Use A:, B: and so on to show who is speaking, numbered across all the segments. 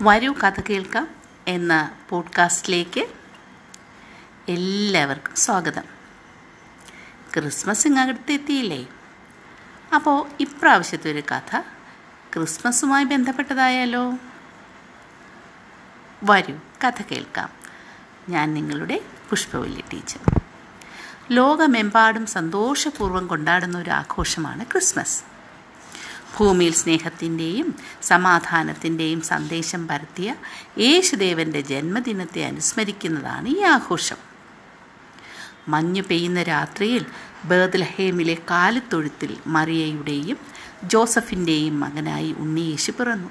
A: വരൂ കഥ കേൾക്കാം എന്ന പോഡ്കാസ്റ്റിലേക്ക് എല്ലാവർക്കും സ്വാഗതം. ക്രിസ്മസ് ഇങ്ങടുത്ത് എത്തിയില്ലേ? അപ്പോൾ ഇപ്രാവശ്യത്തെ ഒരു കഥ ക്രിസ്മസുമായി ബന്ധപ്പെട്ടതായാലോ? വരൂ കഥ കേൾക്കാം. ഞാൻ നിങ്ങളുടെ പുഷ്പവല്ലി ടീച്ചർ. ലോകമെമ്പാടും സന്തോഷപൂർവം കൊണ്ടാടുന്ന ഒരു ആഘോഷമാണ് ക്രിസ്മസ്. ഭൂമിയിൽ സ്നേഹത്തിന്റെയും സമാധാനത്തിന്റെയും സന്ദേശം പരത്തിയ യേശുദേവന്റെ ജന്മദിനത്തെ അനുസ്മരിക്കുന്നതാണ് ഈ ആഘോഷം. മഞ്ഞു പെയ്യുന്ന രാത്രിയിൽ ബേദലഹേമിലെ കാലിത്തൊഴുത്തിൽ മറിയയുടെയും ജോസഫിന്റെയും മകനായി ഉണ്ണിയേശു പിറന്നു.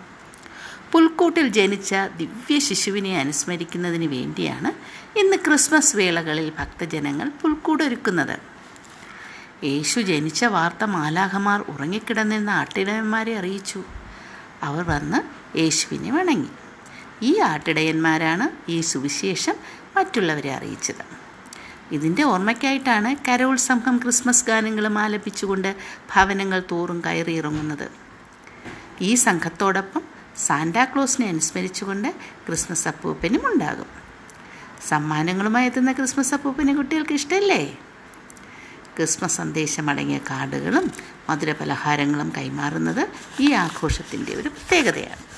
A: പുൽക്കൂട്ടിൽ ജനിച്ച ദിവ്യ ശിശുവിനെ അനുസ്മരിക്കുന്നതിന് വേണ്ടിയാണ് ഇന്ന് ക്രിസ്മസ് വേളകളിൽ ഭക്തജനങ്ങൾ പുൽക്കൂടൊരുക്കുന്നത്. യേശു ജനിച്ച വാർത്ത മാലാഖമാർ ഉറങ്ങിക്കിടന്നിരുന്ന ആട്ടിടയന്മാരെ അറിയിച്ചു. അവർ വന്ന് യേശുവിനെ വണങ്ങി. ഈ ആട്ടിടയന്മാരാണ് ഈ സുവിശേഷം മറ്റുള്ളവരെ അറിയിച്ചത്. ഇതിന്റെ ഓർമ്മയ്ക്കായിട്ടാണ് കരോൾ സംഘം ക്രിസ്മസ് ഗാനങ്ങളും ആലപിച്ചുകൊണ്ട് ഭവനങ്ങൾ തോറും കയറിയിറങ്ങുന്നത് ഈ സംഘത്തോടൊപ്പം സാന്റാക്ലോസിനെ അനുസ്മരിച്ചുകൊണ്ട് ക്രിസ്മസ് അപ്പൂപ്പനും ഉണ്ടാകും. സമ്മാനങ്ങളുമായി എത്തുന്ന ക്രിസ്മസ് അപ്പൂപ്പനെ കുട്ടികൾക്ക് ഇഷ്ടമല്ലേ ക്രിസ്മസ് സന്ദേശമടങ്ങിയ കാർഡുകളും മധുരപലഹാരങ്ങളും കൈമാറുന്നത് ഈ ആഘോഷത്തിന്റെ ഒരു പ്രത്യേകതയാണ്.